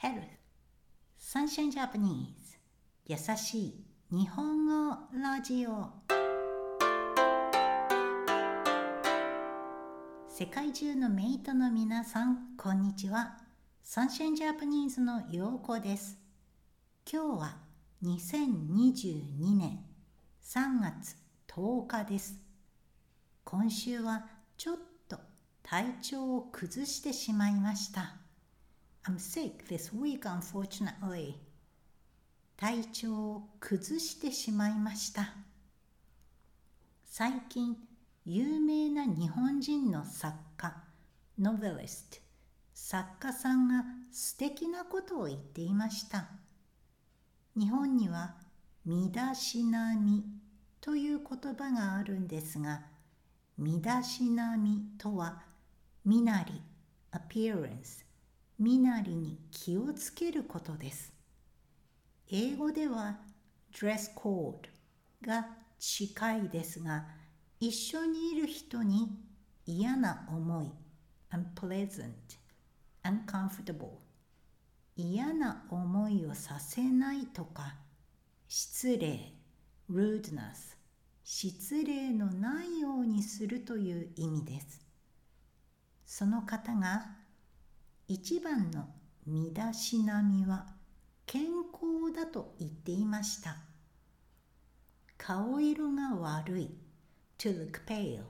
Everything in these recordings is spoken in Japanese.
Health Sunshine Japanese. 優しい日本語ラジオ。世界中のメイトの皆さんこんにちは。サンシャインジャパニーズのようこです。今日は2022年3月10日です。今週はちょっと体調を崩してしまいました。I'm sick this week unfortunately. 体調を崩してしまいました。最近有名な日本人の作家ノベリスト作家さんが素敵なことを言っていました。日本には身だしなみという言葉があるんですが身だしなみとは身なり appearance 身なりに気をつけることです。英語では dress code が近いですが一緒にいる人に嫌な思い unpleasant uncomfortable 嫌な思いをさせないとか失礼 rudeness 失礼のないようにするという意味です。その方が一番の身だしなみは健康だと言っていました。顔色が悪い。to look pale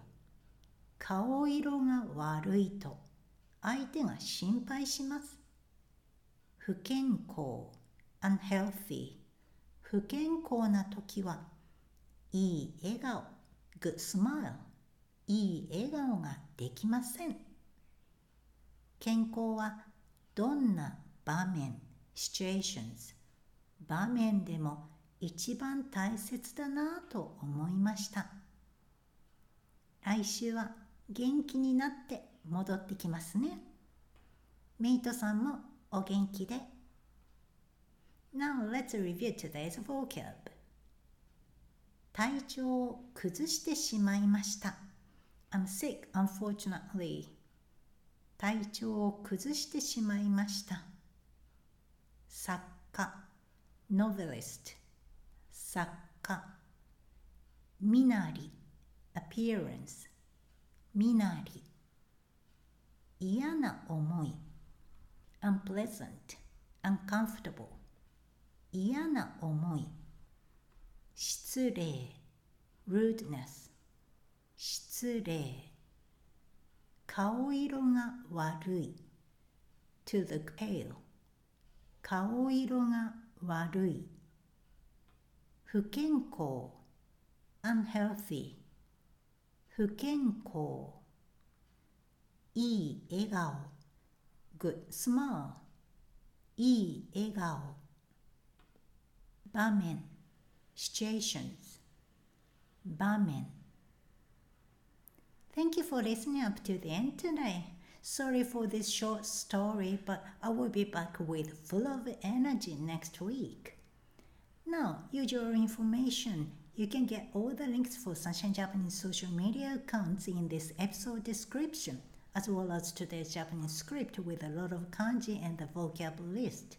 顔色が悪いと。相手が心配します。不健康。unhealthy 不健康な時はいい笑顔。good smile いい笑顔ができません。健康はどんな場面 situations 場面でも一番大切だなと思いました。来週は元気になって戻ってきますね。メイトさんもお元気で。Now let's review today's vocab. 体調を崩してしまいました。I'm sick unfortunately. 体調を崩してしまいました作家 novelist 作家身なり appearance 身なり嫌な思い unpleasant uncomfortable 嫌な思い失礼 rudeness 失礼顔色が悪い to look pale 顔色が悪い不健康 unhealthy 不健康いい笑顔 good smile いい笑顔場面 situations 場面 Thank you for listening up to the end today. Sorry for this short story, but I will be back with full of energy next week. Now, usual information. You can get all the links for Sunshine Japanese social media accounts in this episode description, as well as today's Japanese script with a lot of kanji and the vocab list.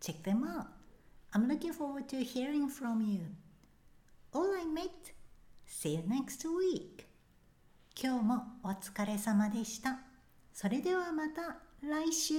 Check them out. I'm looking forward to hearing from you. All right, mate. See you next week. 今日もお疲れ様でした。それではまた来週